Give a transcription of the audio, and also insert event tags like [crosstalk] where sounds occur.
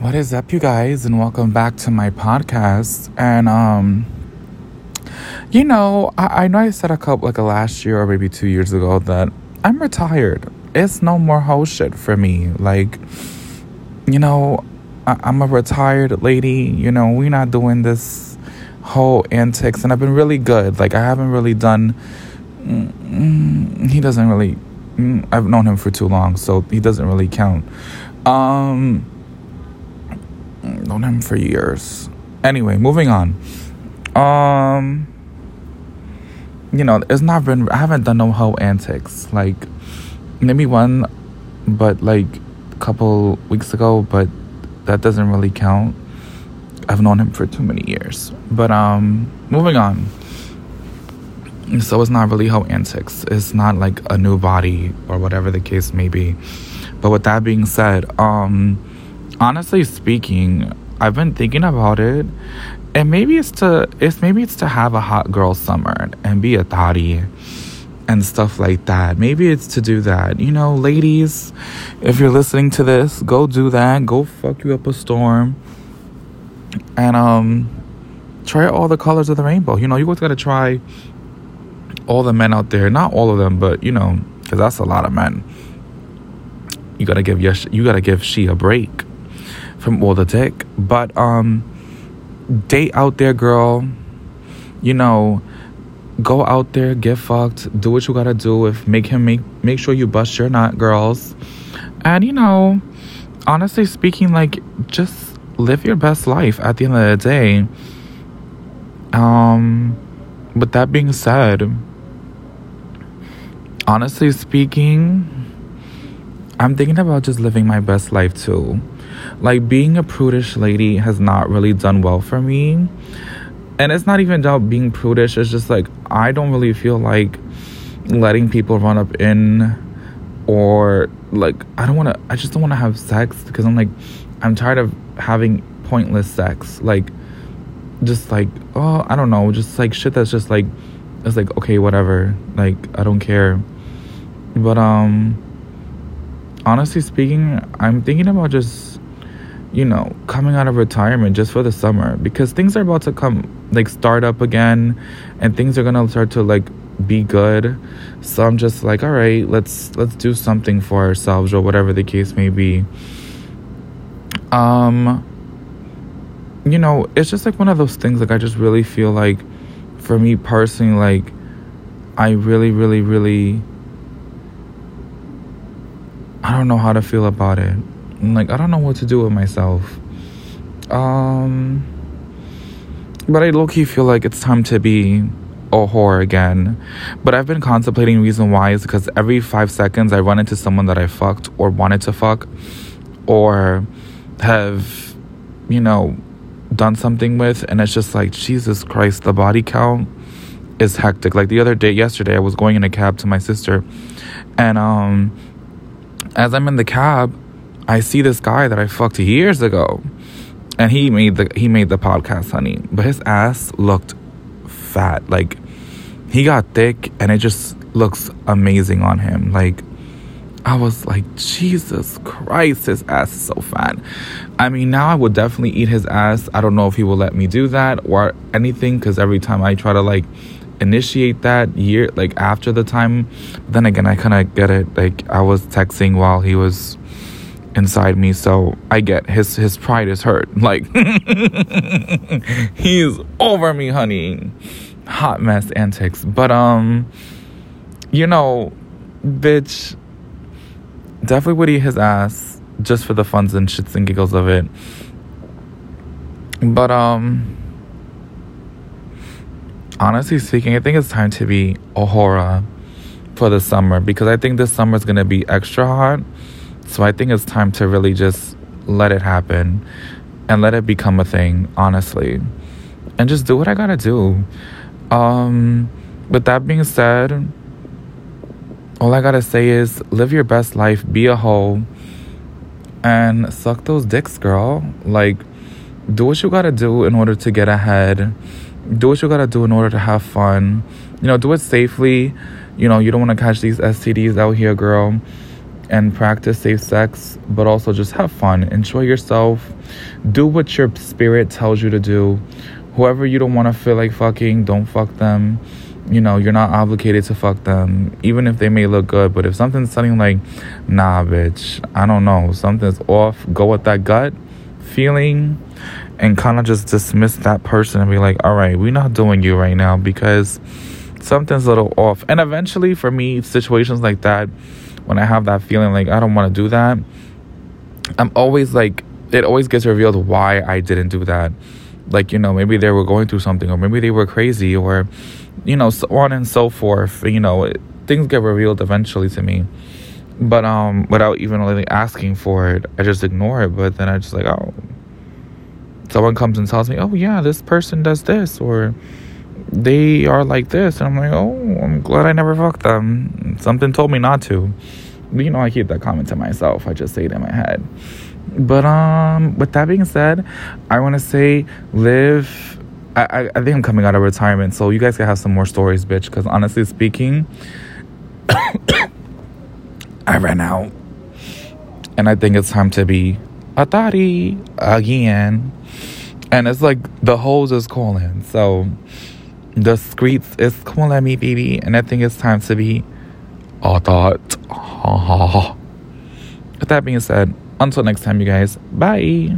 What is up, you guys, and welcome back to my podcast. And um, you know, I, I know I said a couple like a last year or maybe two years ago that I'm retired. It's no more whole shit for me. Like, you know, I, I'm a retired lady. You know, we're not doing this whole antics, and I've been really good. Like, I haven't really done. Mm, he doesn't really. Mm, I've known him for too long, so he doesn't really count. Um, known him for years. Anyway, moving on. Um, you know, it's not been. I haven't done no whole antics. Like, maybe one, but like a couple weeks ago. But that doesn't really count. I've known him for too many years. But um, moving on. So it's not really how antics. It's not like a new body or whatever the case may be. But with that being said, um, honestly speaking, I've been thinking about it, and maybe it's to it's maybe it's to have a hot girl summer and be a thotty and stuff like that. Maybe it's to do that. You know, ladies, if you're listening to this, go do that. Go fuck you up a storm. And um try all the colors of the rainbow. You know, you always got to try all the men out there, not all of them, but you know, cuz that's a lot of men. You got to give your you got to give she a break from all the dick. But um date out there, girl. You know, go out there, get fucked, do what you gotta do. If make him make make sure you bust your nut, girls. And you know, honestly speaking, like just live your best life at the end of the day. Um, with that being said, honestly speaking, I'm thinking about just living my best life too. Like being a prudish lady has not really done well for me. And it's not even about being prudish, it's just like I don't really feel like letting people run up in or like I don't want to I just don't want to have sex because I'm like I'm tired of having pointless sex. Like just like oh, I don't know, just like shit that's just like it's like okay, whatever. Like I don't care. But um honestly speaking, I'm thinking about just, you know, coming out of retirement just for the summer because things are about to come, like, start up again and things are gonna start to, like, be good. So I'm just like, all right, let's let's do something for ourselves or whatever the case may be. Um you know, it's just like one of those things like I just really feel like for me personally like I really really really don't know how to feel about it. Like I don't know what to do with myself. Um but I low key feel like it's time to be a whore again. But I've been contemplating reason why is because every five seconds I run into someone that I fucked or wanted to fuck or have, you know, done something with and it's just like Jesus Christ, the body count is hectic. Like the other day yesterday I was going in a cab to my sister and um as I'm in the cab, I see this guy that I fucked years ago. And he made the he made the podcast, honey. But his ass looked fat. Like he got thick and it just looks amazing on him. Like I was like, Jesus Christ, his ass is so fat. I mean, now I would definitely eat his ass. I don't know if he will let me do that or anything because every time I try to like initiate that year like after the time then again i kind of get it like i was texting while he was inside me so i get his his pride is hurt [laughs] like he's over me honey. Hot mess antics but um you know bitch definitely would eat his ass just for the funs and shits and giggles of it. But um honestly speaking, I think it's time to be a horror for the summer because I think this summer is going to be extra hot. So I think it's time to really just let it happen and let it become a thing, honestly. And just do what I got to do. Um, with that being said, all I got to say is live your best life, be a hoe, and suck those dicks, girl. Like, do what you got to do in order to get ahead do what you gotta do in order to have fun. You know, do it safely. You know, you don't want to catch these STDs out here, girl. and practice safe sex, but also just have fun, enjoy yourself, do what your spirit tells you to do. Whoever you don't want to feel like fucking, don't fuck them. You know, you're not obligated to fuck them, even if they may look good. But if something's telling like, nah, bitch, I don't know, something's off, go with that gut feeling and kind of just dismiss that person and be like, all right, we're not doing you right now because something's a little off. And eventually, for me, situations like that, when I have that feeling like I don't want to do that, I'm always like, it always gets revealed why I didn't do that. Like, you know, maybe they were going through something, or maybe they were crazy, or, you know, so on and so forth. You know, it, things get revealed eventually to me. But um, without even really asking for it, I just ignore it. But then I just like, oh, someone comes and tells me, oh yeah, this person does this, or they are like this and i'm like oh i'm glad i never fucked them. Something told me not to. You know i keep that comment to myself. I just say it in my head. But um with that being said i want to say live I, I, I think i'm coming out of retirement so you guys can have some more stories bitch because honestly speaking [coughs] i ran out. And i think it's time to be a thotty again and it's like the hose is calling so the streets is calling me, baby, and I think it's time to be a thot. [laughs] With that being said, until next time, you guys, bye.